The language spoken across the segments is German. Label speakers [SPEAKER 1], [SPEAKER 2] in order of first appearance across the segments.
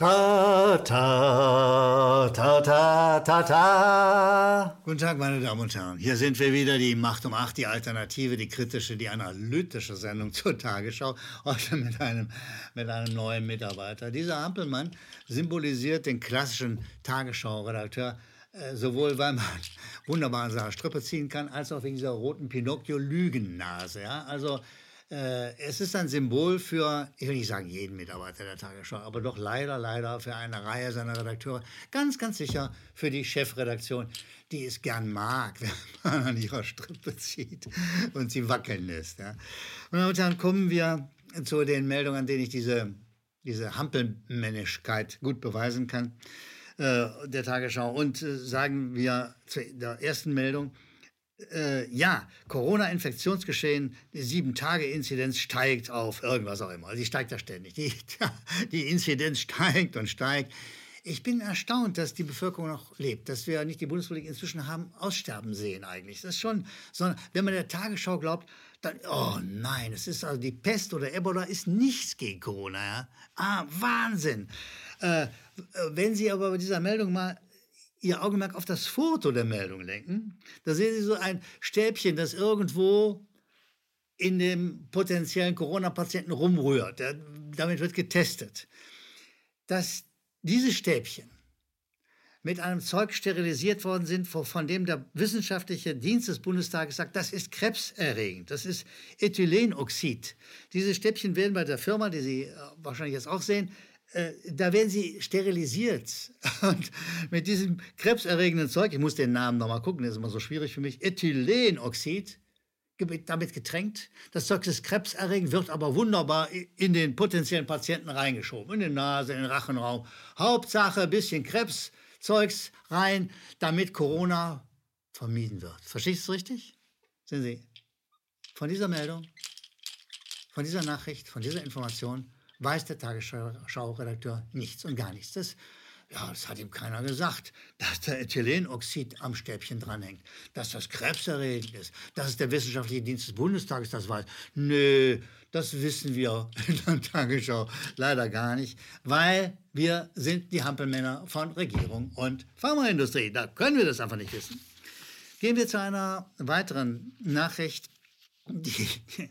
[SPEAKER 1] Ta, ta, ta, ta, ta, ta.
[SPEAKER 2] Guten Tag, meine Damen und Herren. Hier sind wir wieder, die Macht um acht, die Alternative, die kritische, die analytische Sendung zur Tagesschau. Heute mit einem, mit einem neuen Mitarbeiter. Dieser Ampelmann symbolisiert den klassischen Tagesschau-Redakteur, äh, sowohl weil man wunderbar an seiner Strippe ziehen kann, als auch wegen dieser roten Pinocchio-Lügennase. Ja? Also es ist ein Symbol für, ich will nicht sagen jeden Mitarbeiter der Tagesschau, aber doch leider, leider für eine Reihe seiner Redakteure, ganz, ganz sicher für die Chefredaktion, die es gern mag, wenn man an ihrer Strippe zieht und sie wackeln lässt. Ja. Und dann kommen wir zu den Meldungen, an denen ich diese, diese Hampelmännigkeit gut beweisen kann äh, der Tagesschau. Und äh, sagen wir zu der ersten Meldung, äh, ja, Corona-Infektionsgeschehen, die Sieben-Tage-Inzidenz steigt auf irgendwas auch immer. Also die steigt ja ständig. Die, die Inzidenz steigt und steigt. Ich bin erstaunt, dass die Bevölkerung noch lebt, dass wir nicht die Bundespolitik inzwischen haben aussterben sehen eigentlich. Das ist schon, sondern wenn man der Tagesschau glaubt, dann, oh nein, es ist also die Pest oder Ebola ist nichts gegen Corona. Ja? Ah, Wahnsinn. Äh, wenn Sie aber bei dieser Meldung mal Ihr Augenmerk auf das Foto der Meldung lenken, da sehen Sie so ein Stäbchen, das irgendwo in dem potenziellen Corona-Patienten rumrührt. Der, damit wird getestet. Dass diese Stäbchen mit einem Zeug sterilisiert worden sind, von dem der wissenschaftliche Dienst des Bundestages sagt, das ist krebserregend, das ist Ethylenoxid. Diese Stäbchen werden bei der Firma, die Sie äh, wahrscheinlich jetzt auch sehen, da werden sie sterilisiert. Und mit diesem krebserregenden Zeug, ich muss den Namen nochmal gucken, das ist immer so schwierig für mich, Ethylenoxid, damit getränkt. Das Zeug ist krebserregend, wird aber wunderbar in den potenziellen Patienten reingeschoben. In die Nase, in den Rachenraum. Hauptsache ein bisschen Krebszeugs rein, damit Corona vermieden wird. Verstehst du es richtig? Sehen Sie, von dieser Meldung, von dieser Nachricht, von dieser Information weiß der Tagesschau-Redakteur nichts und gar nichts. Das, ja, das hat ihm keiner gesagt, dass der Ethylenoxid am Stäbchen dranhängt, dass das krebserregend ist, dass es der wissenschaftliche Dienst des Bundestages das weiß. Nö, das wissen wir in der Tagesschau leider gar nicht, weil wir sind die Hampelmänner von Regierung und Pharmaindustrie. Da können wir das einfach nicht wissen. Gehen wir zu einer weiteren Nachricht, die,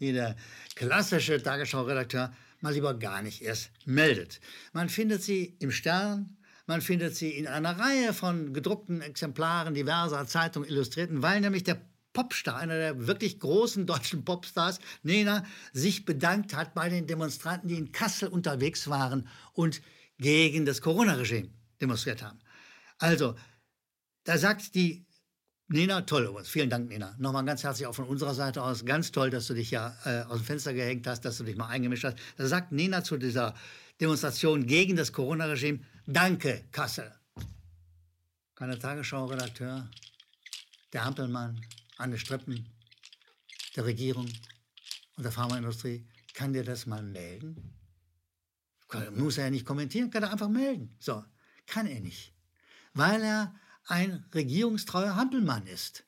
[SPEAKER 2] die der klassische Tagesschau-Redakteur mal lieber gar nicht erst meldet. Man findet sie im Stern, man findet sie in einer Reihe von gedruckten Exemplaren diverser Zeitungen illustrierten, weil nämlich der Popstar, einer der wirklich großen deutschen Popstars, Nena, sich bedankt hat bei den Demonstranten, die in Kassel unterwegs waren und gegen das Corona-Regime demonstriert haben. Also, da sagt die Nina, toll übrigens. Vielen Dank, Nina. Nochmal ganz herzlich auch von unserer Seite aus. Ganz toll, dass du dich ja äh, aus dem Fenster gehängt hast, dass du dich mal eingemischt hast. Da sagt Nina zu dieser Demonstration gegen das Corona-Regime, danke, Kassel. Kann der Tagesschau-Redakteur, der Ampelmann, Anne Strippen, der Regierung und der Pharmaindustrie, kann dir das mal melden? Muss er ja nicht kommentieren, kann er einfach melden. So, kann er nicht. Weil er ein regierungstreuer Hampelmann ist,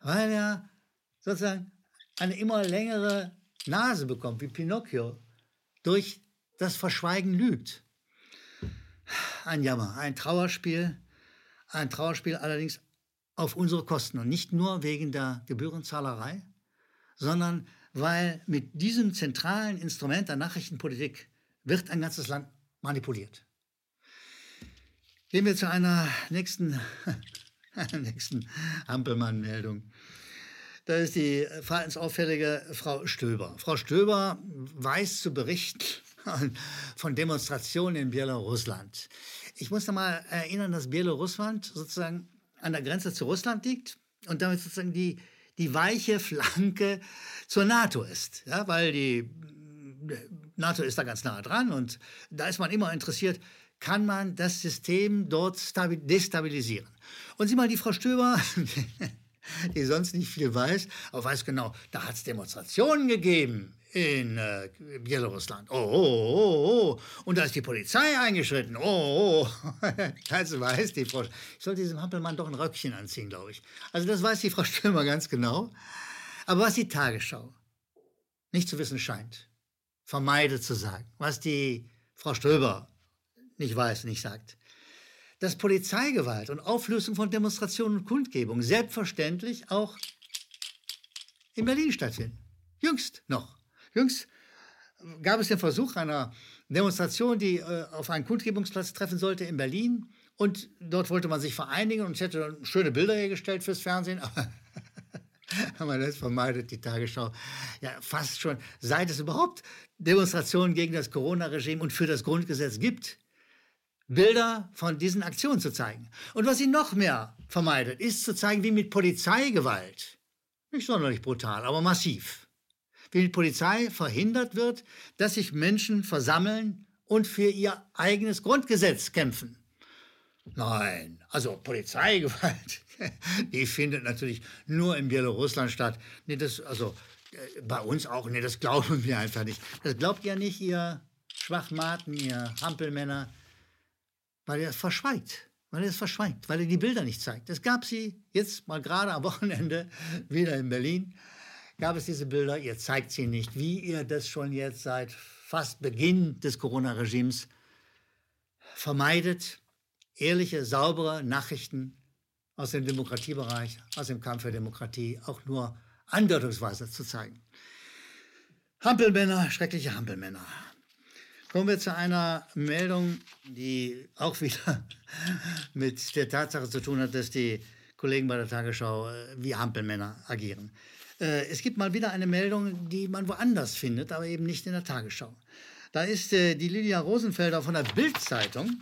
[SPEAKER 2] weil er sozusagen eine immer längere Nase bekommt, wie Pinocchio, durch das Verschweigen lügt. Ein Jammer, ein Trauerspiel, ein Trauerspiel allerdings auf unsere Kosten und nicht nur wegen der Gebührenzahlerei, sondern weil mit diesem zentralen Instrument der Nachrichtenpolitik wird ein ganzes Land manipuliert. Gehen wir zu einer nächsten, nächsten Ampelmann-Meldung. Da ist die verhaltensauffällige Frau Stöber. Frau Stöber weiß zu berichten von Demonstrationen in Belarusland. Ich muss noch mal erinnern, dass Belarusland sozusagen an der Grenze zu Russland liegt und damit sozusagen die, die weiche Flanke zur NATO ist. Ja, weil die NATO ist da ganz nah dran und da ist man immer interessiert, kann man das System dort destabilisieren. Und sieh mal, die Frau Stöber, die sonst nicht viel weiß, aber weiß genau, da hat es Demonstrationen gegeben in äh, Belarusland. Oh, oh, oh, oh, Und da ist die Polizei eingeschritten. Oh, oh. Das weiß die Frau. Ich sollte diesem Hampelmann doch ein Röckchen anziehen, glaube ich. Also das weiß die Frau Stöber ganz genau. Aber was die Tagesschau nicht zu wissen scheint, vermeidet zu sagen, was die Frau Stöber nicht weiß, nicht sagt, dass Polizeigewalt und Auflösung von Demonstrationen und Kundgebungen selbstverständlich auch in Berlin stattfinden. Jüngst noch. Jüngst gab es den Versuch einer Demonstration, die äh, auf einen Kundgebungsplatz treffen sollte in Berlin. Und dort wollte man sich vereinigen und ich hätte schöne Bilder hergestellt fürs Fernsehen. Aber das vermeidet die Tagesschau ja fast schon, seit es überhaupt Demonstrationen gegen das Corona-Regime und für das Grundgesetz gibt, Bilder von diesen Aktionen zu zeigen. Und was sie noch mehr vermeidet, ist zu zeigen, wie mit Polizeigewalt, nicht sonderlich brutal, aber massiv, wie die Polizei verhindert wird, dass sich Menschen versammeln und für ihr eigenes Grundgesetz kämpfen. Nein, also Polizeigewalt, die findet natürlich nur in Belarusland statt. Nee, das, also äh, bei uns auch, nee, das glauben wir einfach nicht. Das glaubt ja nicht, ihr Schwachmaten, ihr Hampelmänner, weil er es verschweigt. Weil er es verschweigt, weil er die Bilder nicht zeigt. Es gab sie jetzt mal gerade am Wochenende wieder in Berlin gab es diese Bilder, ihr zeigt sie nicht, wie ihr das schon jetzt seit fast Beginn des Corona-Regimes vermeidet, ehrliche, saubere Nachrichten aus dem Demokratiebereich, aus dem Kampf für Demokratie auch nur andeutungsweise zu zeigen. Hampelmänner, schreckliche Hampelmänner. Kommen wir zu einer Meldung, die auch wieder mit der Tatsache zu tun hat, dass die Kollegen bei der Tagesschau äh, wie Hampelmänner agieren. Äh, es gibt mal wieder eine Meldung, die man woanders findet, aber eben nicht in der Tagesschau. Da ist äh, die Lydia Rosenfelder von der Bild-Zeitung,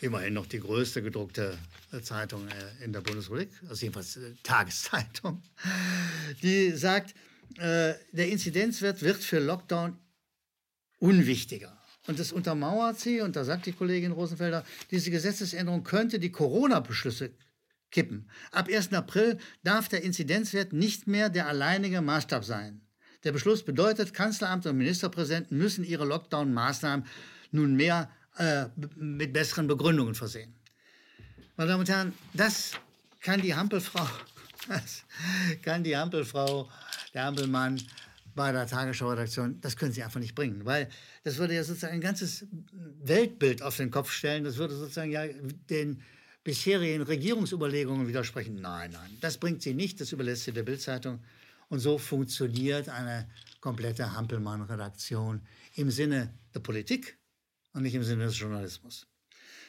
[SPEAKER 2] immerhin noch die größte gedruckte Zeitung in der Bundesrepublik, also jedenfalls Tageszeitung, die sagt, der Inzidenzwert wird für Lockdown unwichtiger. Und das untermauert sie, und da sagt die Kollegin Rosenfelder, diese Gesetzesänderung könnte die Corona-Beschlüsse kippen. Ab 1. April darf der Inzidenzwert nicht mehr der alleinige Maßstab sein. Der Beschluss bedeutet, Kanzleramt und Ministerpräsidenten müssen ihre Lockdown-Maßnahmen nunmehr äh, mit besseren Begründungen versehen. Meine Damen und Herren, das kann die Hampelfrau, das kann die Hampelfrau, der Hampelmann bei der Tagesschau-Redaktion, das können sie einfach nicht bringen, weil das würde ja sozusagen ein ganzes Weltbild auf den Kopf stellen. Das würde sozusagen ja den bisherigen Regierungsüberlegungen widersprechen. Nein, nein, das bringt sie nicht, das überlässt sie der Bildzeitung. Und so funktioniert eine komplette Hampelmann-Redaktion im Sinne der Politik und nicht im Sinne des Journalismus.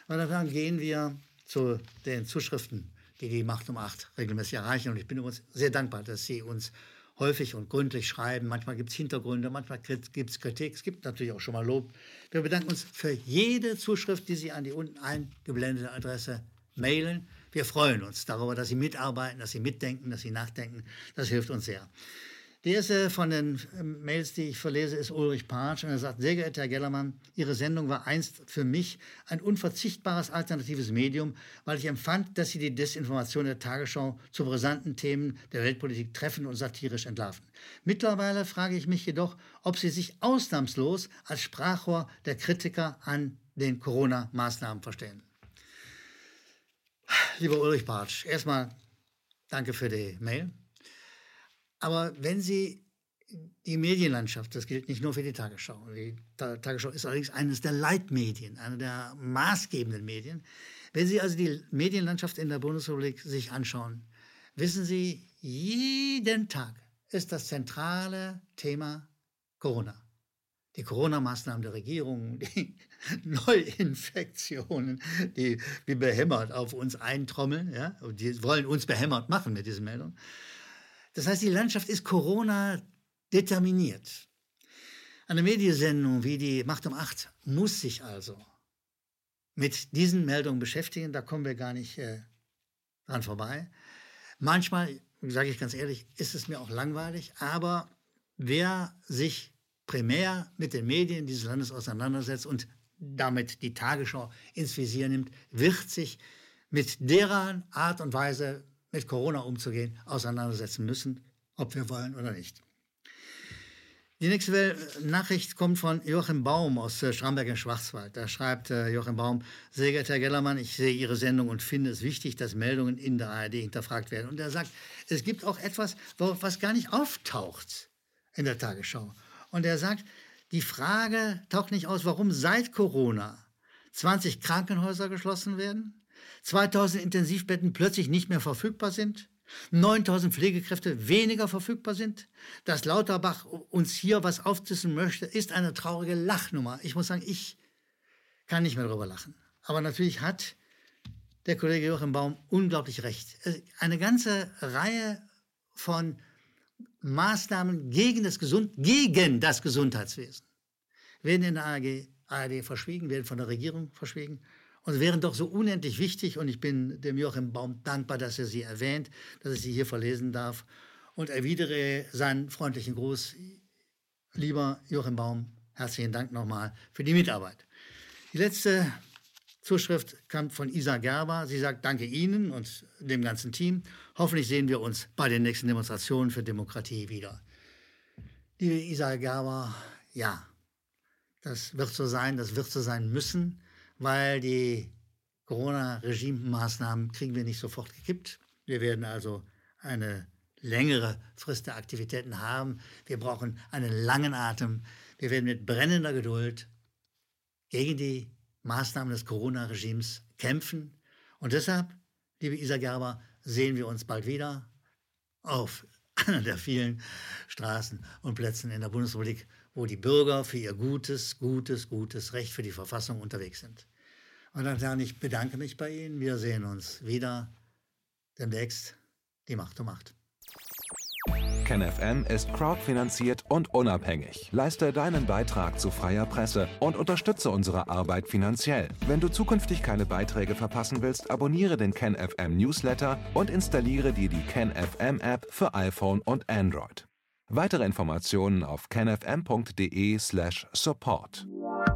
[SPEAKER 2] Und dann gehen wir zu den Zuschriften, die die Macht um acht regelmäßig erreichen. Und ich bin uns sehr dankbar, dass Sie uns häufig und gründlich schreiben. Manchmal gibt es Hintergründe, manchmal gibt es Kritik, es gibt natürlich auch schon mal Lob. Wir bedanken uns für jede Zuschrift, die Sie an die unten eingeblendete Adresse mailen. Wir freuen uns darüber, dass Sie mitarbeiten, dass Sie mitdenken, dass Sie nachdenken. Das hilft uns sehr. Die erste von den ähm, Mails, die ich verlese, ist Ulrich Patsch. Und er sagt, sehr geehrter Herr Gellermann, Ihre Sendung war einst für mich ein unverzichtbares alternatives Medium, weil ich empfand, dass Sie die Desinformation der Tagesschau zu brisanten Themen der Weltpolitik treffen und satirisch entlarven. Mittlerweile frage ich mich jedoch, ob Sie sich ausnahmslos als Sprachrohr der Kritiker an den Corona-Maßnahmen verstehen. Lieber Ulrich Bartsch, erstmal danke für die Mail. Aber wenn Sie die Medienlandschaft, das gilt nicht nur für die Tagesschau, die Tagesschau ist allerdings eines der Leitmedien, einer der maßgebenden Medien. Wenn Sie also die Medienlandschaft in der Bundesrepublik sich anschauen, wissen Sie, jeden Tag ist das zentrale Thema Corona die Corona-Maßnahmen der Regierung, die Neuinfektionen, die wie behämmert auf uns eintrommeln, ja, die wollen uns behämmert machen mit diesen Meldungen. Das heißt, die Landschaft ist Corona determiniert. Eine Mediensendung wie die Macht um acht muss sich also mit diesen Meldungen beschäftigen. Da kommen wir gar nicht äh, dran vorbei. Manchmal, sage ich ganz ehrlich, ist es mir auch langweilig, aber wer sich primär mit den Medien dieses Landes auseinandersetzt und damit die Tagesschau ins Visier nimmt, wird sich mit deren Art und Weise mit Corona umzugehen auseinandersetzen müssen, ob wir wollen oder nicht. Die nächste Nachricht kommt von Joachim Baum aus äh, Schramberg im Schwarzwald. Da schreibt äh, Joachim Baum, sehr geehrter Herr Gellermann, ich sehe Ihre Sendung und finde es wichtig, dass Meldungen in der ARD hinterfragt werden. Und er sagt, es gibt auch etwas, was gar nicht auftaucht in der Tagesschau. Und er sagt, die Frage taucht nicht aus, warum seit Corona 20 Krankenhäuser geschlossen werden, 2000 Intensivbetten plötzlich nicht mehr verfügbar sind, 9000 Pflegekräfte weniger verfügbar sind. Dass Lauterbach uns hier was aufzischen möchte, ist eine traurige Lachnummer. Ich muss sagen, ich kann nicht mehr darüber lachen. Aber natürlich hat der Kollege Joachim Baum unglaublich recht. Eine ganze Reihe von Maßnahmen gegen das, Gesund gegen das Gesundheitswesen werden in der ARD, ARD verschwiegen, werden von der Regierung verschwiegen und wären doch so unendlich wichtig. Und ich bin dem Joachim Baum dankbar, dass er sie erwähnt, dass ich sie hier verlesen darf und erwidere seinen freundlichen Gruß. Lieber Joachim Baum, herzlichen Dank nochmal für die Mitarbeit. Die letzte Zuschrift kam von Isa Gerber. Sie sagt, danke Ihnen und dem ganzen Team. Hoffentlich sehen wir uns bei den nächsten Demonstrationen für Demokratie wieder. Liebe Isa Gerber, ja, das wird so sein, das wird so sein müssen, weil die Corona-Regime-Maßnahmen kriegen wir nicht sofort gekippt. Wir werden also eine längere Frist der Aktivitäten haben. Wir brauchen einen langen Atem. Wir werden mit brennender Geduld gegen die Maßnahmen des Corona-Regimes kämpfen. Und deshalb, liebe Isa Gerber, sehen wir uns bald wieder auf einer der vielen Straßen und Plätzen in der Bundesrepublik, wo die Bürger für ihr gutes, gutes, gutes Recht für die Verfassung unterwegs sind. Und dann ich bedanke mich bei Ihnen. Wir sehen uns wieder demnächst. Die Macht um Macht.
[SPEAKER 3] KenFM ist crowdfinanziert und unabhängig. Leiste deinen Beitrag zu freier Presse und unterstütze unsere Arbeit finanziell. Wenn du zukünftig keine Beiträge verpassen willst, abonniere den KenFM Newsletter und installiere dir die KenFM App für iPhone und Android. Weitere Informationen auf kenfm.de/support.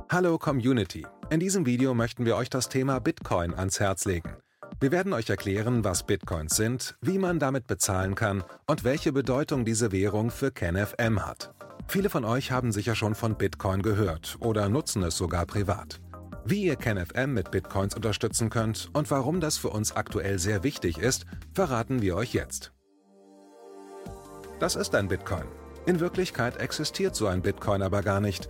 [SPEAKER 3] Hallo Community. In diesem Video möchten wir euch das Thema Bitcoin ans Herz legen. Wir werden euch erklären, was Bitcoins sind, wie man damit bezahlen kann und welche Bedeutung diese Währung für KenFM hat. Viele von euch haben sicher schon von Bitcoin gehört oder nutzen es sogar privat. Wie ihr KenFM mit Bitcoins unterstützen könnt und warum das für uns aktuell sehr wichtig ist, verraten wir euch jetzt. Das ist ein Bitcoin. In Wirklichkeit existiert so ein Bitcoin aber gar nicht.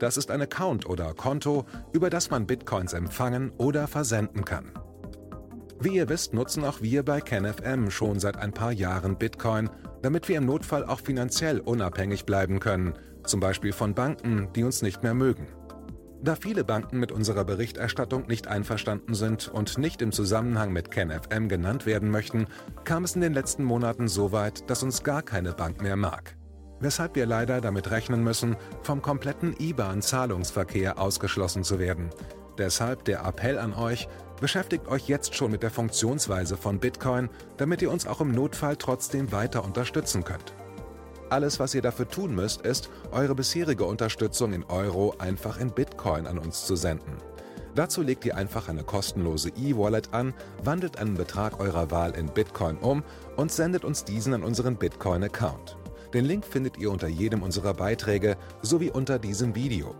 [SPEAKER 3] Das ist ein Account oder Konto, über das man Bitcoins empfangen oder versenden kann. Wie ihr wisst, nutzen auch wir bei KenFM schon seit ein paar Jahren Bitcoin, damit wir im Notfall auch finanziell unabhängig bleiben können, zum Beispiel von Banken, die uns nicht mehr mögen. Da viele Banken mit unserer Berichterstattung nicht einverstanden sind und nicht im Zusammenhang mit KenFM genannt werden möchten, kam es in den letzten Monaten so weit, dass uns gar keine Bank mehr mag. Weshalb wir leider damit rechnen müssen, vom kompletten IBAN-Zahlungsverkehr ausgeschlossen zu werden. Deshalb der Appell an euch, beschäftigt euch jetzt schon mit der Funktionsweise von Bitcoin, damit ihr uns auch im Notfall trotzdem weiter unterstützen könnt. Alles, was ihr dafür tun müsst, ist, eure bisherige Unterstützung in Euro einfach in Bitcoin an uns zu senden. Dazu legt ihr einfach eine kostenlose E-Wallet an, wandelt einen Betrag eurer Wahl in Bitcoin um und sendet uns diesen an unseren Bitcoin-Account. Den Link findet ihr unter jedem unserer Beiträge sowie unter diesem Video.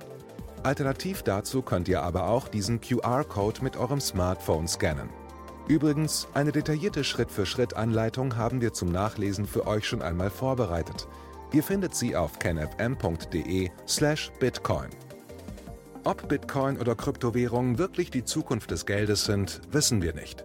[SPEAKER 3] Alternativ dazu könnt ihr aber auch diesen QR-Code mit eurem Smartphone scannen. Übrigens, eine detaillierte Schritt-für-Schritt-Anleitung haben wir zum Nachlesen für euch schon einmal vorbereitet. Ihr findet sie auf canfm.de/bitcoin. Ob Bitcoin oder Kryptowährungen wirklich die Zukunft des Geldes sind, wissen wir nicht.